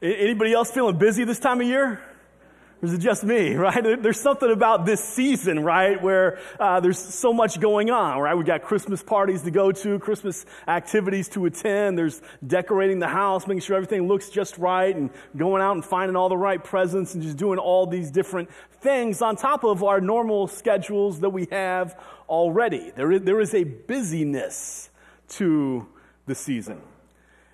Anybody else feeling busy this time of year? Or is it just me, right? There's something about this season, right, where uh, there's so much going on, right? We've got Christmas parties to go to, Christmas activities to attend. There's decorating the house, making sure everything looks just right, and going out and finding all the right presents, and just doing all these different things on top of our normal schedules that we have already. There is, there is a busyness to the season.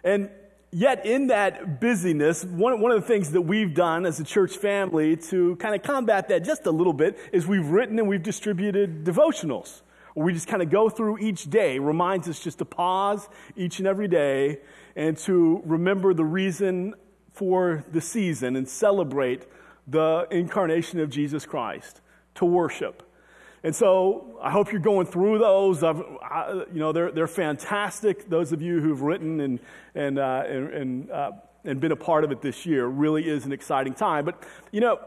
And Yet, in that busyness, one, one of the things that we've done as a church family to kind of combat that just a little bit is we've written and we've distributed devotionals. We just kind of go through each day, reminds us just to pause each and every day and to remember the reason for the season and celebrate the incarnation of Jesus Christ, to worship. And so I hope you're going through those. I, you know, they're, they're fantastic. Those of you who've written and, and, uh, and, and, uh, and been a part of it this year really is an exciting time. But, you know,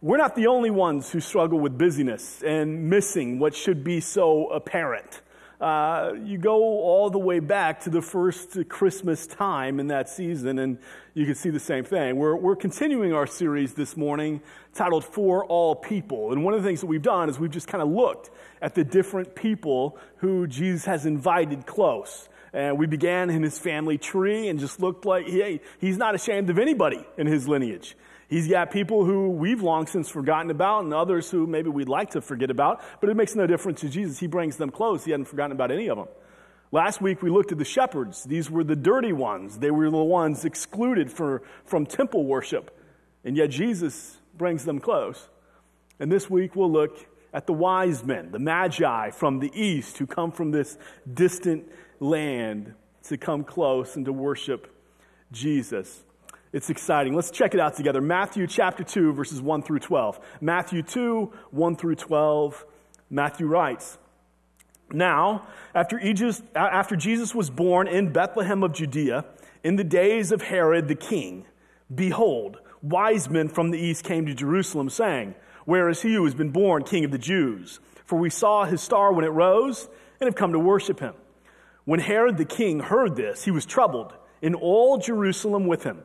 we're not the only ones who struggle with busyness and missing what should be so apparent. Uh, you go all the way back to the first Christmas time in that season, and you can see the same thing. We're, we're continuing our series this morning titled For All People. And one of the things that we've done is we've just kind of looked at the different people who Jesus has invited close. And we began in his family tree and just looked like, hey, he's not ashamed of anybody in his lineage. He's got people who we've long since forgotten about and others who maybe we'd like to forget about, but it makes no difference to Jesus. He brings them close. He hadn't forgotten about any of them. Last week we looked at the shepherds. These were the dirty ones. They were the ones excluded for, from temple worship. And yet Jesus brings them close. And this week we'll look at the wise men, the magi from the east who come from this distant land to come close and to worship Jesus. It's exciting. Let's check it out together. Matthew chapter 2, verses 1 through 12. Matthew 2, 1 through 12. Matthew writes, Now, after, after Jesus was born in Bethlehem of Judea, in the days of Herod the king, behold, wise men from the east came to Jerusalem, saying, Where is he who has been born king of the Jews? For we saw his star when it rose and have come to worship him. When Herod the king heard this, he was troubled, and all Jerusalem with him.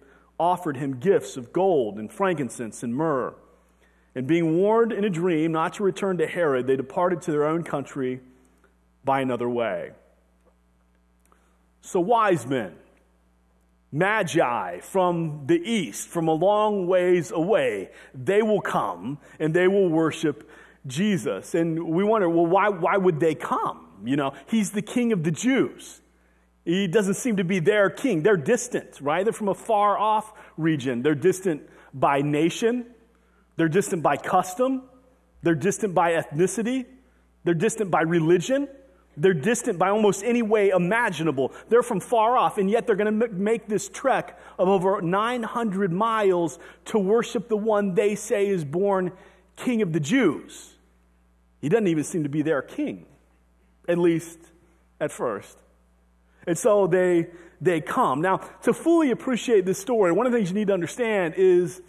offered him gifts of gold and frankincense and myrrh. And being warned in a dream not to return to Herod, they departed to their own country by another way. So, wise men, magi from the east, from a long ways away, they will come and they will worship Jesus. And we wonder, well, why, why would they come? You know, he's the king of the Jews. He doesn't seem to be their king. They're distant, right? They're from a far off region. They're distant by nation. They're distant by custom. They're distant by ethnicity. They're distant by religion. They're distant by almost any way imaginable. They're from far off, and yet they're going to make this trek of over 900 miles to worship the one they say is born King of the Jews. He doesn't even seem to be their king, at least at first. And so they, they come. Now, to fully appreciate this story, one of the things you need to understand is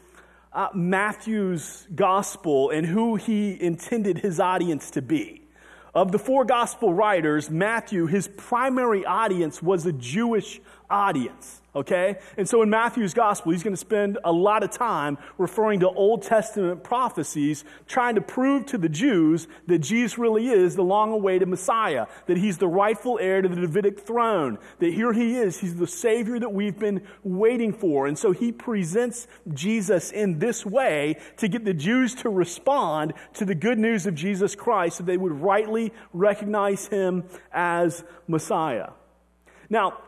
uh, Matthew's gospel and who he intended his audience to be. Of the four gospel writers, Matthew, his primary audience was a Jewish audience okay? And so in Matthew's gospel, he's going to spend a lot of time referring to Old Testament prophecies, trying to prove to the Jews that Jesus really is the long awaited Messiah, that he's the rightful heir to the Davidic throne, that here he is, he's the Savior that we've been waiting for. And so he presents Jesus in this way to get the Jews to respond to the good news of Jesus Christ so they would rightly recognize him as Messiah. Now,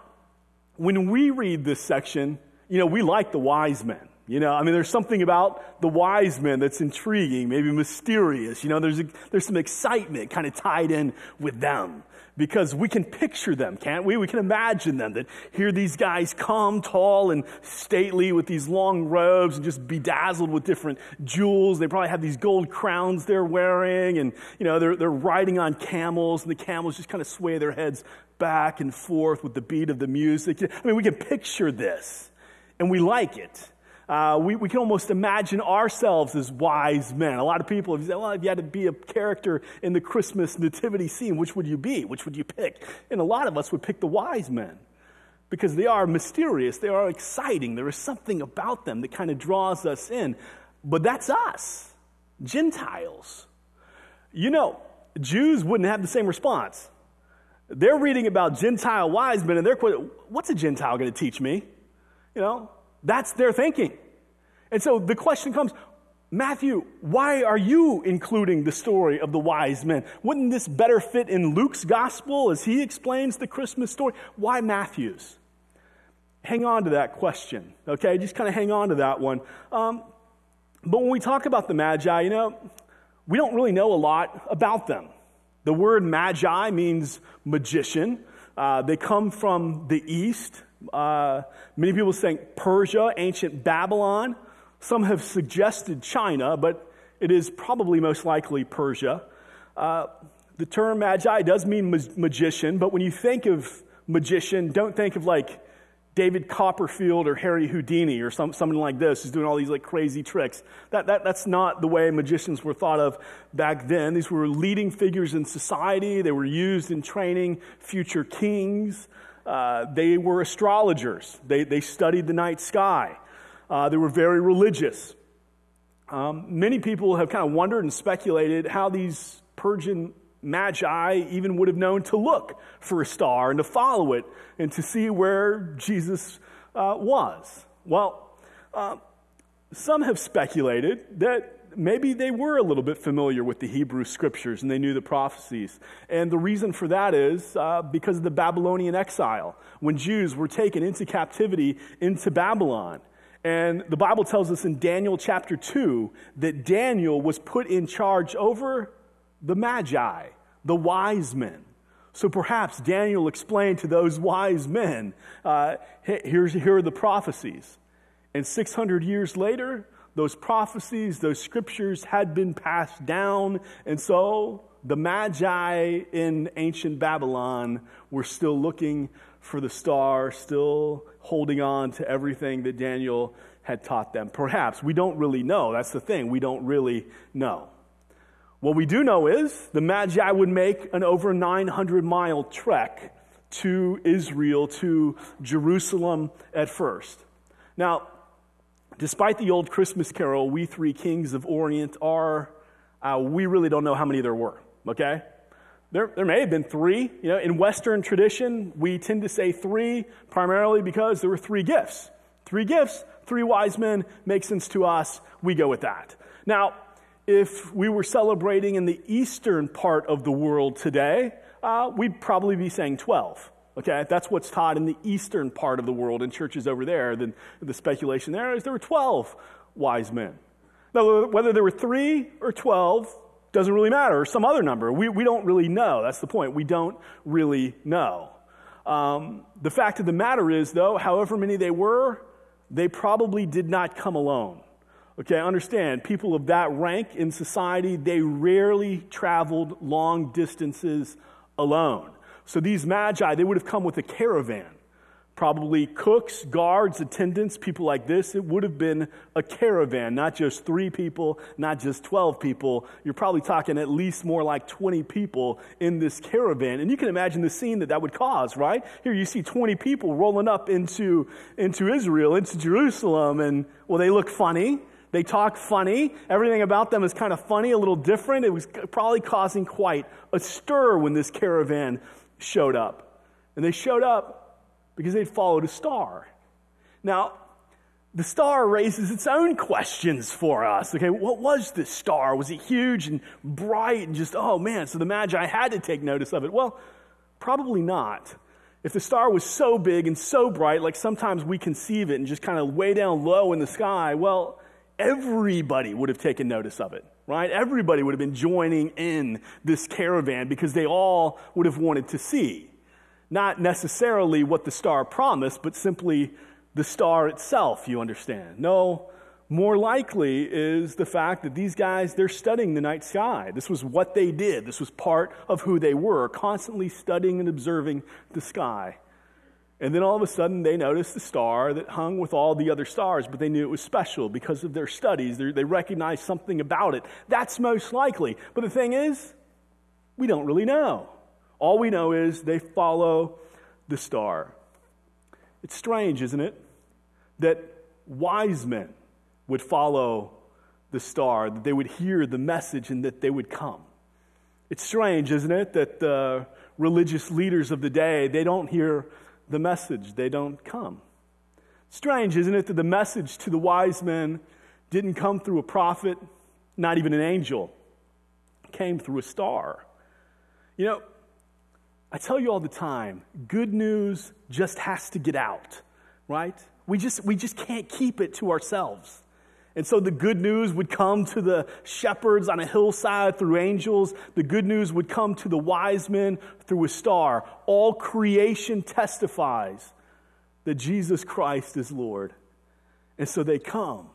when we read this section, you know, we like the wise men. You know, I mean, there's something about the wise men that's intriguing, maybe mysterious. You know, there's, a, there's some excitement kind of tied in with them because we can picture them, can't we? We can imagine them that here these guys come tall and stately with these long robes and just bedazzled with different jewels. They probably have these gold crowns they're wearing and, you know, they're, they're riding on camels and the camels just kind of sway their heads back and forth with the beat of the music. I mean, we can picture this and we like it. Uh, we, we can almost imagine ourselves as wise men. A lot of people have said, well, if you had to be a character in the Christmas nativity scene, which would you be? Which would you pick? And a lot of us would pick the wise men because they are mysterious, they are exciting. There is something about them that kind of draws us in. But that's us, Gentiles. You know, Jews wouldn't have the same response. They're reading about Gentile wise men and they're what's a Gentile going to teach me? You know, that's their thinking. And so the question comes, Matthew, why are you including the story of the wise men? Wouldn't this better fit in Luke's gospel as he explains the Christmas story? Why Matthew's? Hang on to that question, okay? Just kind of hang on to that one. Um, but when we talk about the Magi, you know, we don't really know a lot about them. The word magi means magician. Uh, they come from the east. Uh, many people think Persia, ancient Babylon. Some have suggested China, but it is probably most likely Persia. Uh, the term magi does mean ma- magician, but when you think of magician, don't think of like David Copperfield or Harry Houdini or some, someone like this who's doing all these like crazy tricks. That, that, that's not the way magicians were thought of back then. These were leading figures in society. They were used in training future kings. Uh, they were astrologers. They, they studied the night sky. Uh, they were very religious. Um, many people have kind of wondered and speculated how these Persian magi even would have known to look for a star and to follow it and to see where Jesus uh, was. Well, uh, some have speculated that maybe they were a little bit familiar with the Hebrew scriptures and they knew the prophecies. And the reason for that is uh, because of the Babylonian exile, when Jews were taken into captivity into Babylon. And the Bible tells us in Daniel chapter 2 that Daniel was put in charge over the Magi, the wise men. So perhaps Daniel explained to those wise men uh, here's, here are the prophecies. And 600 years later, those prophecies, those scriptures had been passed down. And so the Magi in ancient Babylon were still looking for the star, still holding on to everything that Daniel had taught them. Perhaps. We don't really know. That's the thing. We don't really know. What we do know is the Magi would make an over 900 mile trek to Israel, to Jerusalem at first. Now, despite the old Christmas carol, We Three Kings of Orient are, uh, we really don't know how many there were, okay? There, there may have been three. You know, in Western tradition, we tend to say three primarily because there were three gifts. Three gifts, three wise men, makes sense to us. We go with that. Now, if we were celebrating in the eastern part of the world today, uh, we'd probably be saying 12. Okay, that's what's taught in the eastern part of the world in churches over there. Then the speculation there is there were 12 wise men. Now, whether there were three or 12 doesn't really matter, or some other number. We, we don't really know. That's the point. We don't really know. Um, the fact of the matter is, though, however many they were, they probably did not come alone. Okay, understand, people of that rank in society, they rarely traveled long distances alone. So these magi, they would have come with a caravan. probably cooks, guards, attendants, people like this. It would have been a caravan, not just three people, not just 12 people. You're probably talking at least more like 20 people in this caravan. And you can imagine the scene that that would cause, right? Here you see 20 people rolling up into, into Israel, into Jerusalem, and well, they look funny. They talk funny. Everything about them is kind of funny, a little different. It was probably causing quite a stir when this caravan showed up. And they showed up because they'd followed a star. Now, the star raises its own questions for us. Okay, what was this star? Was it huge and bright and just, oh man, so the Magi had to take notice of it? Well, probably not. If the star was so big and so bright, like sometimes we conceive it and just kind of way down low in the sky, well, everybody would have taken notice of it, right? Everybody would have been joining in this caravan because they all would have wanted to see not necessarily what the star promised, but simply the star itself, you understand. No, more likely is the fact that these guys, they're studying the night sky. This was what they did. This was part of who they were, constantly studying and observing the sky. And then all of a sudden, they noticed the star that hung with all the other stars, but they knew it was special because of their studies. They, recognized something about it. That's most likely. But the thing is, we don't really know. All we know is they follow the star. It's strange, isn't it? That wise men would follow the star, that they would hear the message and that they would come. It's strange, isn't it, that the religious leaders of the day, they don't hear the message, they don't come. Strange, isn't it, that the message to the wise men didn't come through a prophet, not even an angel, it came through a star. You know, I tell you all the time, good news just has to get out, right? We just, we just can't keep it to ourselves. And so the good news would come to the shepherds on a hillside through angels. The good news would come to the wise men through a star. All creation testifies that Jesus Christ is Lord. And so they come,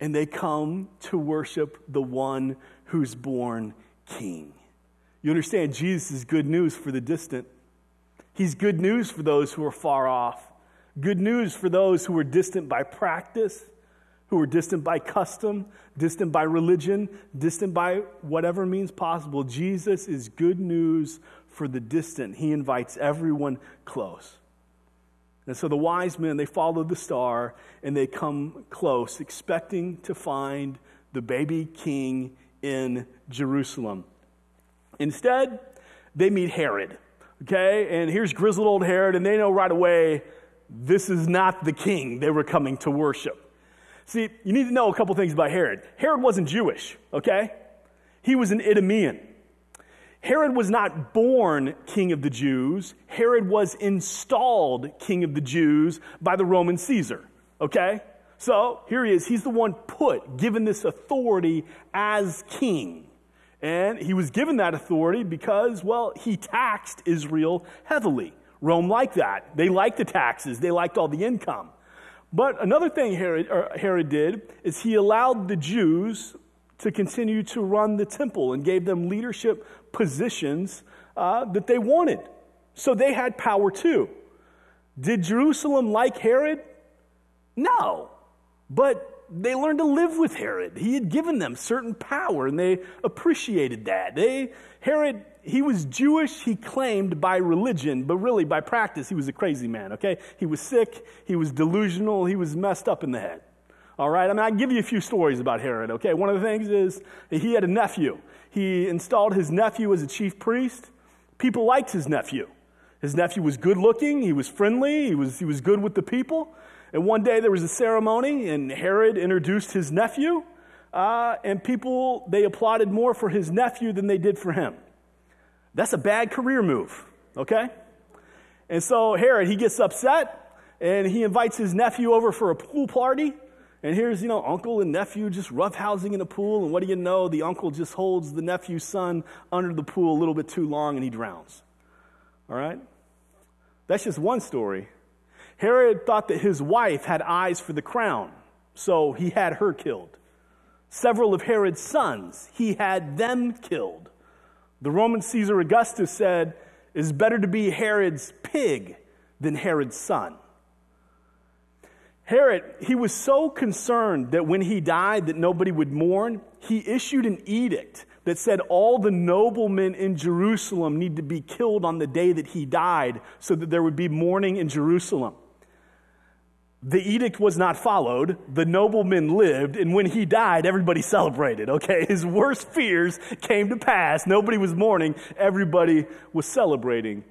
and they come to worship the one who's born King. You understand, Jesus is good news for the distant. He's good news for those who are far off. Good news for those who are distant by practice, who are distant by custom, distant by religion, distant by whatever means possible. Jesus is good news for the distant. He invites everyone close. And so the wise men, they follow the star and they come close, expecting to find the baby king in Jerusalem. Instead, they meet Herod. Okay? And here's grizzled old Herod, and they know right away this is not the king they were coming to worship. See, you need to know a couple things about Herod. Herod wasn't Jewish, okay? He was an Idumean. Herod was not born king of the Jews. Herod was installed king of the Jews by the Roman Caesar, okay? So here he is. He's the one put, given this authority as king. And he was given that authority because, well, he taxed Israel heavily. Rome liked that. They liked the taxes, they liked all the income. But another thing Herod, Herod did is he allowed the Jews to continue to run the temple and gave them leadership positions uh, that they wanted. So they had power too. Did Jerusalem like Herod? No. But they learned to live with Herod. He had given them certain power, and they appreciated that. They, Herod, he was Jewish, he claimed by religion, but really by practice, he was a crazy man, okay? He was sick, he was delusional, he was messed up in the head. All right, I mean, I can give you a few stories about Herod, okay? One of the things is he had a nephew. He installed his nephew as a chief priest. People liked his nephew. His nephew was good looking, he was friendly, he was, he was good with the people. And one day there was a ceremony, and Herod introduced his nephew, uh, and people, they applauded more for his nephew than they did for him. That's a bad career move, okay? And so Herod, he gets upset, and he invites his nephew over for a pool party. And here's, you know, uncle and nephew just roughhousing in a pool. And what do you know? The uncle just holds the nephew's son under the pool a little bit too long and he drowns. All right? That's just one story. Herod thought that his wife had eyes for the crown, so he had her killed. Several of Herod's sons, he had them killed. The Roman Caesar Augustus said, It's better to be Herod's pig than Herod's son. Herod, he was so concerned that when he died that nobody would mourn, he issued an edict that said all the noblemen in Jerusalem need to be killed on the day that he died so that there would be mourning in Jerusalem. The edict was not followed. The nobleman lived, and when he died, everybody celebrated, okay? His worst fears came to pass. Nobody was mourning, everybody was celebrating.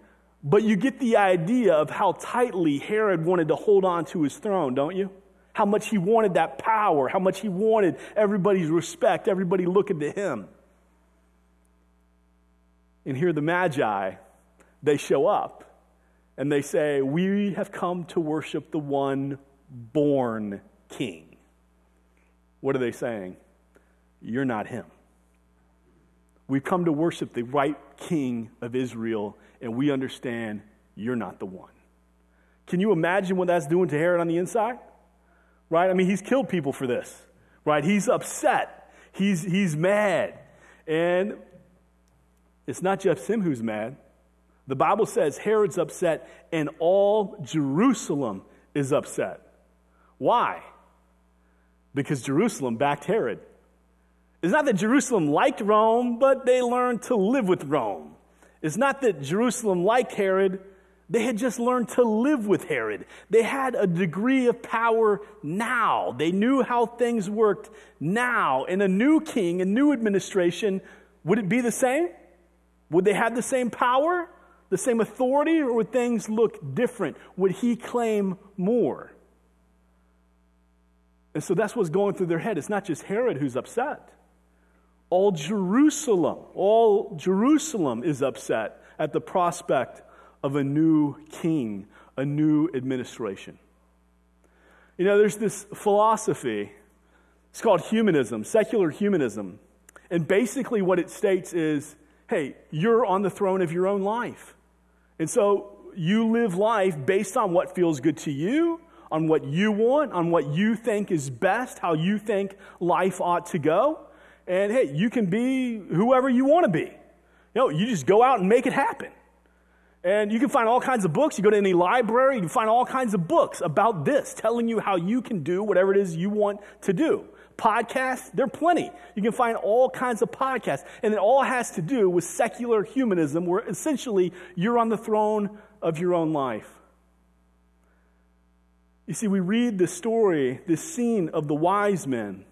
But you get the idea of how tightly Herod wanted to hold on to his throne, don't you? How much he wanted that power, how much he wanted everybody's respect, everybody looking to him. And here the Magi, they show up and they say, We have come to worship the one born king. What are they saying? You're not him. We've come to worship the right king of Israel, and we understand you're not the one. Can you imagine what that's doing to Herod on the inside? Right? I mean, he's killed people for this, right? He's upset. He's, he's mad. And it's not just him who's mad. The Bible says Herod's upset and all Jerusalem is upset. Why? Because Jerusalem backed Herod. It's not that Jerusalem liked Rome, but they learned to live with Rome. It's not that Jerusalem liked Herod, they had just learned to live with Herod. They had a degree of power now. They knew how things worked now. In a new king, a new administration, would it be the same? Would they have the same power, the same authority, or would things look different? Would he claim more? And so that's what's going through their head. It's not just Herod who's upset. All Jerusalem, all Jerusalem is upset at the prospect of a new king, a new administration. You know, there's this philosophy, it's called humanism, secular humanism. And basically, what it states is hey, you're on the throne of your own life. And so you live life based on what feels good to you, on what you want, on what you think is best, how you think life ought to go. And hey, you can be whoever you want to be. You know, you just go out and make it happen. And you can find all kinds of books. You go to any library, you can find all kinds of books about this, telling you how you can do whatever it is you want to do. Podcasts, there are plenty. You can find all kinds of podcasts. And it all has to do with secular humanism, where essentially you're on the throne of your own life. You see, we read the story, this scene of the wise men.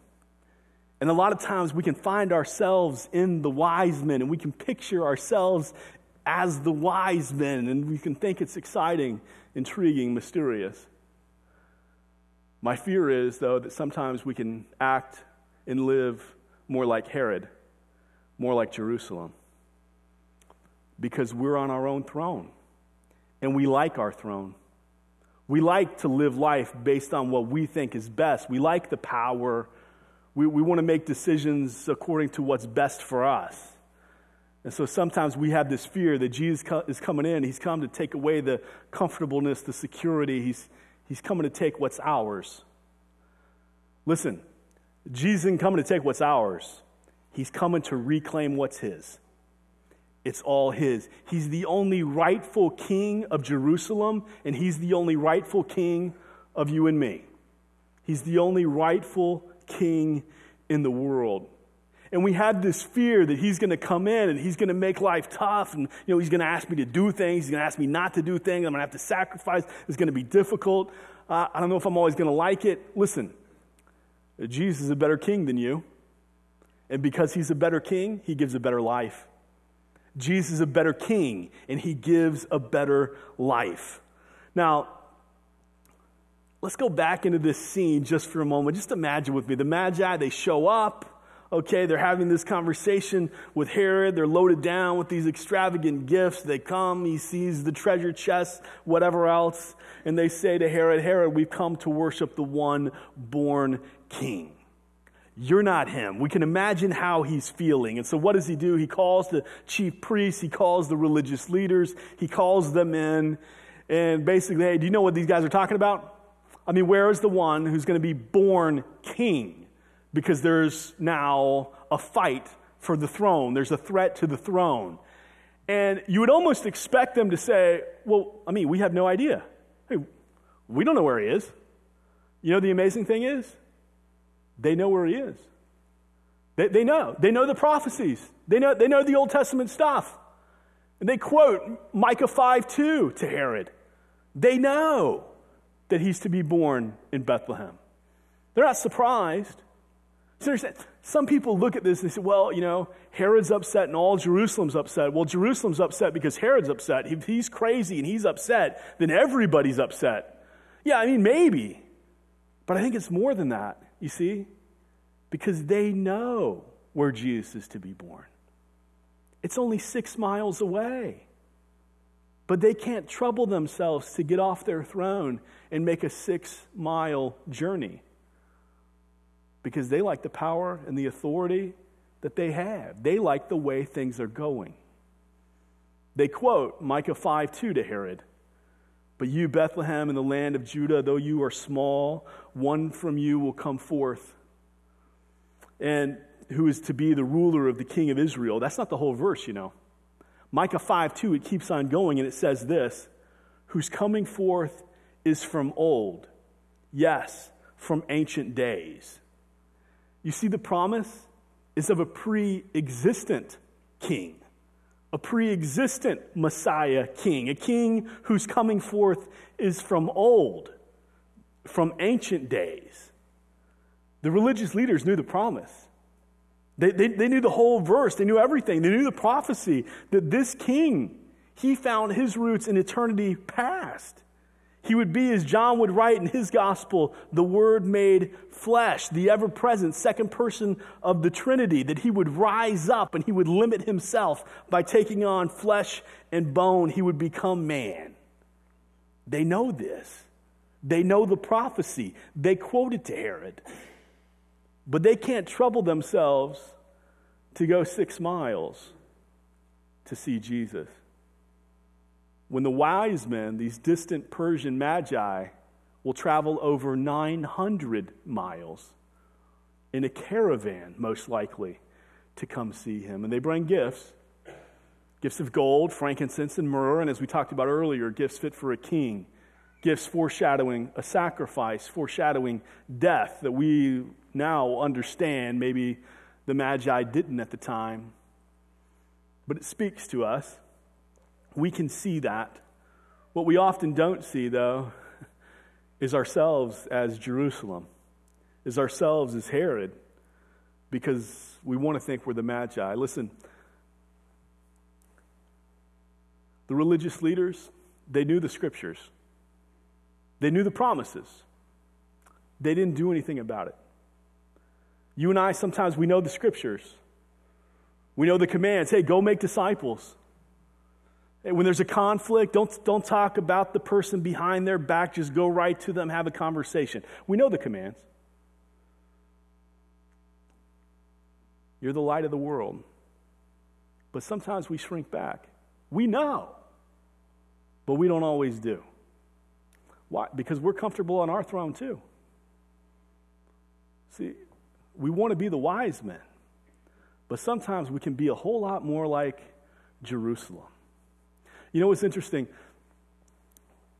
And a lot of times we can find ourselves in the wise men and we can picture ourselves as the wise men and we can think it's exciting, intriguing, mysterious. My fear is, though, that sometimes we can act and live more like Herod, more like Jerusalem, because we're on our own throne and we like our throne. We like to live life based on what we think is best. We like the power. We, we want to make decisions according to what's best for us. And so sometimes we have this fear that Jesus is coming in. He's come to take away the comfortableness, the security. He's, he's coming to take what's ours. Listen, Jesus isn't coming to take what's ours, He's coming to reclaim what's His. It's all his. He's the only rightful king of Jerusalem, and he's the only rightful king of you and me. He's the only rightful king in the world. And we have this fear that he's going to come in and he's going to make life tough and you know he's going to ask me to do things, he's going to ask me not to do things, I'm going to have to sacrifice, it's going to be difficult. Uh, I don't know if I'm always going to like it. Listen, Jesus is a better king than you. And because he's a better king, he gives a better life. Jesus is a better king and he gives a better life. Now, let's go back into this scene just for a moment. Just imagine with me the Magi, they show up. Okay, they're having this conversation with Herod. They're loaded down with these extravagant gifts. They come, he sees the treasure chest, whatever else, and they say to Herod, Herod, we've come to worship the one born king. You're not him. We can imagine how he's feeling. And so, what does he do? He calls the chief priests, he calls the religious leaders, he calls them in, and basically, hey, do you know what these guys are talking about? I mean, where is the one who's going to be born king? Because there's now a fight for the throne, there's a threat to the throne. And you would almost expect them to say, well, I mean, we have no idea. Hey, we don't know where he is. You know, the amazing thing is, they know where he is. They, they know. They know the prophecies. They know, they know the Old Testament stuff. And they quote Micah 5 2 to Herod. They know that he's to be born in Bethlehem. They're not surprised. So some people look at this and say, well, you know, Herod's upset and all Jerusalem's upset. Well, Jerusalem's upset because Herod's upset. If he's crazy and he's upset, then everybody's upset. Yeah, I mean, maybe. But I think it's more than that, you see? Because they know where Jesus is to be born. It's only six miles away. But they can't trouble themselves to get off their throne and make a six mile journey because they like the power and the authority that they have. They like the way things are going. They quote Micah 5 2 to Herod. But you, Bethlehem, in the land of Judah, though you are small, one from you will come forth, and who is to be the ruler of the king of Israel. That's not the whole verse, you know. Micah 5 2, it keeps on going, and it says this Whose coming forth is from old, yes, from ancient days. You see, the promise is of a pre existent king, a pre existent Messiah king, a king whose coming forth is from old, from ancient days. The religious leaders knew the promise. They, they, they knew the whole verse, they knew everything, they knew the prophecy that this king, he found his roots in eternity past. He would be, as John would write in his gospel, the Word made flesh, the ever present second person of the Trinity, that he would rise up and he would limit himself by taking on flesh and bone. He would become man. They know this. They know the prophecy. They quote it to Herod. But they can't trouble themselves to go six miles to see Jesus when the wise men, these distant Persian magi, will travel over 900 miles in a caravan, most likely, to come see him. And they bring gifts gifts of gold, frankincense, and myrrh, and as we talked about earlier, gifts fit for a king, gifts foreshadowing a sacrifice, foreshadowing death that we now understand. Maybe the Magi didn't at the time, but it speaks to us. We can see that. What we often don't see, though, is ourselves as Jerusalem, is ourselves as Herod, because we want to think we're the Magi. Listen, the religious leaders, they knew the scriptures, they knew the promises, they didn't do anything about it. You and I, sometimes we know the scriptures. We know the commands. Hey, go make disciples. When there's a conflict, don't, don't talk about the person behind their back. Just go right to them, have a conversation. We know the commands. You're the light of the world. But sometimes we shrink back. We know, but we don't always do. Why? Because we're comfortable on our throne too. See, we want to be the wise men, but sometimes we can be a whole lot more like Jerusalem. You know what's interesting?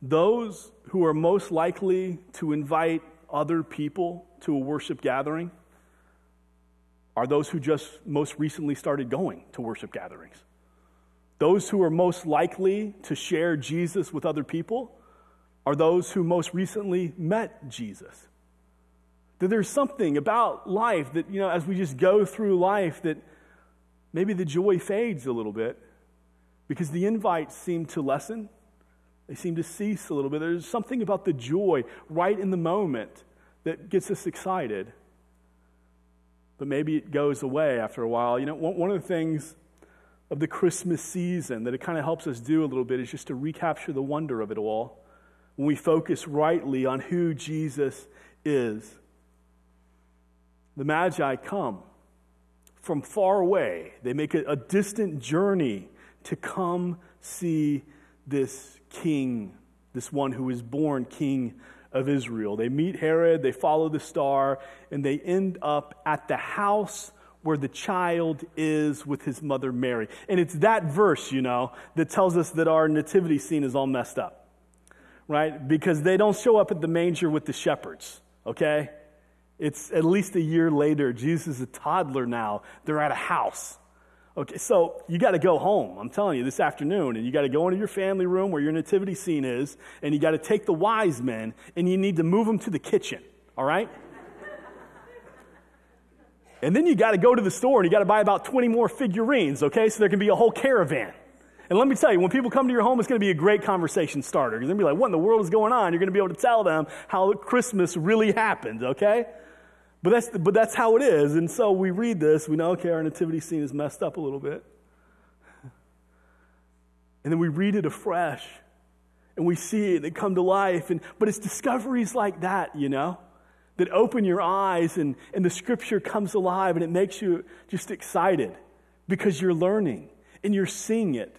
Those who are most likely to invite other people to a worship gathering are those who just most recently started going to worship gatherings. Those who are most likely to share Jesus with other people are those who most recently met Jesus. That there's something about life that, you know, as we just go through life, that maybe the joy fades a little bit because the invites seem to lessen. They seem to cease a little bit. There's something about the joy right in the moment that gets us excited. But maybe it goes away after a while. You know, one of the things of the Christmas season that it kind of helps us do a little bit is just to recapture the wonder of it all when we focus rightly on who Jesus is. The Magi come from far away, they make a, a distant journey to come see this king, this one who is born king of Israel. They meet Herod, they follow the star, and they end up at the house where the child is with his mother Mary. And it's that verse, you know, that tells us that our nativity scene is all messed up, right? Because they don't show up at the manger with the shepherds, okay? It's at least a year later. Jesus is a toddler now. They're at a house. Okay, so you got to go home. I'm telling you this afternoon, and you got to go into your family room where your nativity scene is, and you got to take the wise men, and you need to move them to the kitchen. All right? and then you got to go to the store and you got to buy about 20 more figurines. Okay, so there can be a whole caravan. And let me tell you, when people come to your home, it's going to be a great conversation starter. You're going to be like, what in the world is going on? You're going to be able to tell them how Christmas really happened, okay? But that's, but that's how it is. And so we read this, we know, okay, our nativity scene is messed up a little bit. And then we read it afresh and we see it, it come to life. And, but it's discoveries like that, you know, that open your eyes and, and the scripture comes alive and it makes you just excited because you're learning and you're seeing it.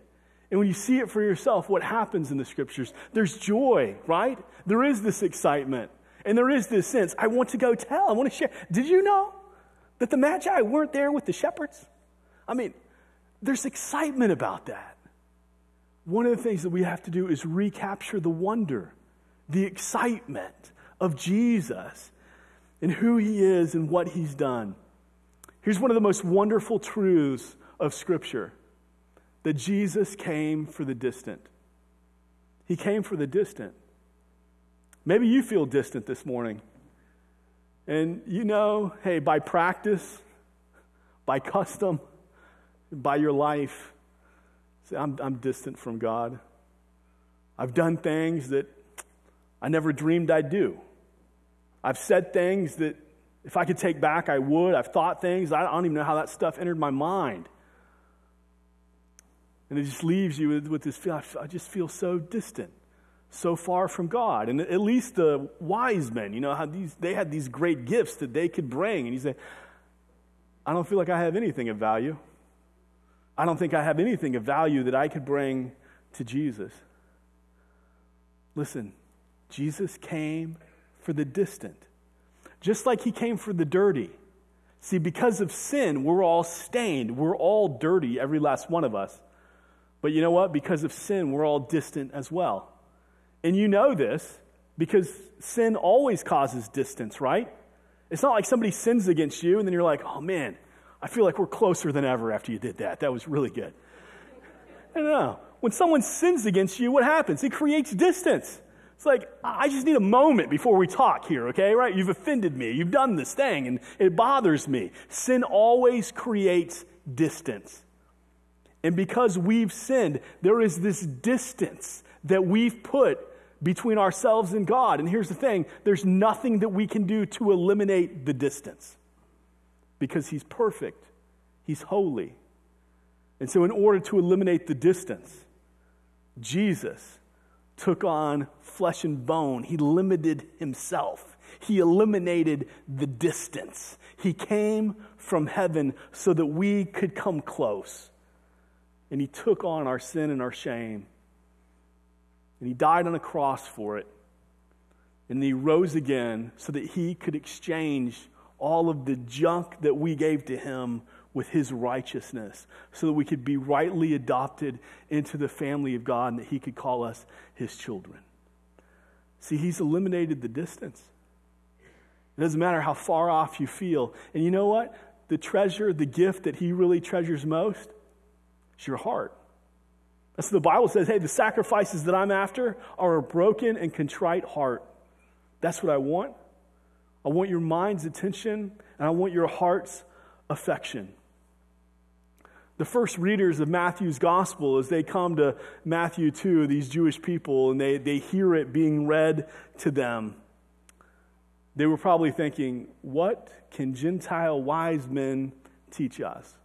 And when you see it for yourself, what happens in the scriptures? There's joy, right? There is this excitement. And there is this sense, I want to go tell, I want to share. Did you know that the Magi weren't there with the shepherds? I mean, there's excitement about that. One of the things that we have to do is recapture the wonder, the excitement of Jesus and who he is and what he's done. Here's one of the most wonderful truths of Scripture that Jesus came for the distant. He came for the distant. Maybe you feel distant this morning. And you know, hey, by practice, by custom, by your life, say, I'm, I'm distant from God. I've done things that I never dreamed I'd do. I've said things that if I could take back, I would. I've thought things, I don't even know how that stuff entered my mind. And it just leaves you with, with this feel, I just feel so distant so far from God. And at least the wise men, you know, had these, they had these great gifts that they could bring. And you say, I don't feel like I have anything of value. I don't think I have anything of value that I could bring to Jesus. Listen, Jesus came for the distant, just like he came for the dirty. See, because of sin, we're all stained. We're all dirty, every last one of us. But you know what? Because of sin, we're all distant as well. And you know this because sin always causes distance, right? It's not like somebody sins against you and then you're like, oh man, I feel like we're closer than ever after you did that. That was really good. No. When someone sins against you, what happens? It creates distance. It's like, I just need a moment before we talk here, okay? Right? You've offended me. You've done this thing, and it bothers me. Sin always creates distance. And because we've sinned, there is this distance that we've put between ourselves and God. And here's the thing there's nothing that we can do to eliminate the distance because He's perfect, He's holy. And so, in order to eliminate the distance, Jesus took on flesh and bone. He limited himself. He eliminated the distance. He came from heaven so that we could come close. And he took on our sin and our shame. And he died on a cross for it. And he rose again so that he could exchange all of the junk that we gave to him with his righteousness, so that we could be rightly adopted into the family of God and that he could call us his children. See, he's eliminated the distance. It doesn't matter how far off you feel. And you know what? The treasure, the gift that he really treasures most is your heart. That's what the Bible says. Hey, the sacrifices that I'm after are a broken and contrite heart. That's what I want. I want your mind's attention and I want your heart's affection. The first readers of Matthew's gospel, as they come to Matthew 2, these Jewish people, and they, they hear it being read to them, they were probably thinking, What can Gentile wise men teach us?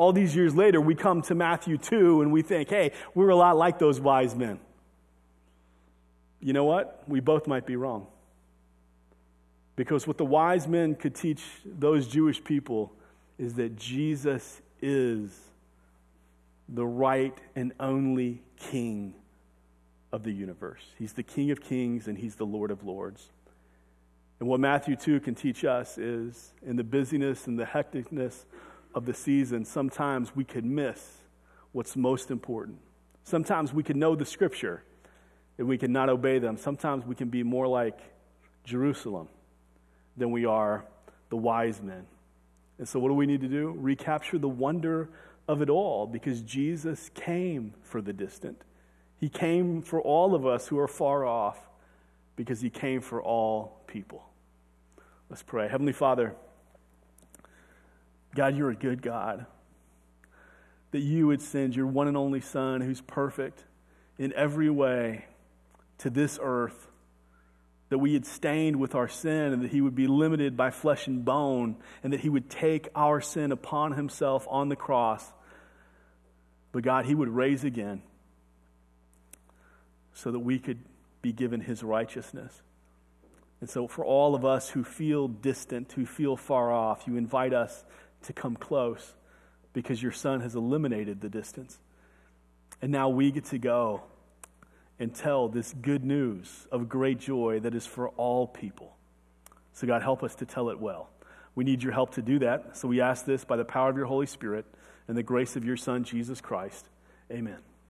All these years later, we come to Matthew 2 and we think, hey, we're a lot like those wise men. You know what? We both might be wrong. Because what the wise men could teach those Jewish people is that Jesus is the right and only King of the universe. He's the King of kings and He's the Lord of lords. And what Matthew 2 can teach us is in the busyness and the hecticness of the season, sometimes we could miss what's most important. Sometimes we can know the scripture and we can not obey them. Sometimes we can be more like Jerusalem than we are the wise men. And so, what do we need to do? Recapture the wonder of it all because Jesus came for the distant. He came for all of us who are far off because he came for all people. Let's pray. Heavenly Father, God, you're a good God. That you would send your one and only Son, who's perfect in every way, to this earth. That we had stained with our sin, and that he would be limited by flesh and bone, and that he would take our sin upon himself on the cross. But God, he would raise again so that we could be given his righteousness. And so, for all of us who feel distant, who feel far off, you invite us to come close because your son has eliminated the distance. And now we get to go and tell this good news of great joy that is for all people. So, God, help us to tell it well. We need your help to do that. So, we ask this by the power of your Holy Spirit and the grace of your Son, Jesus Christ. Amen.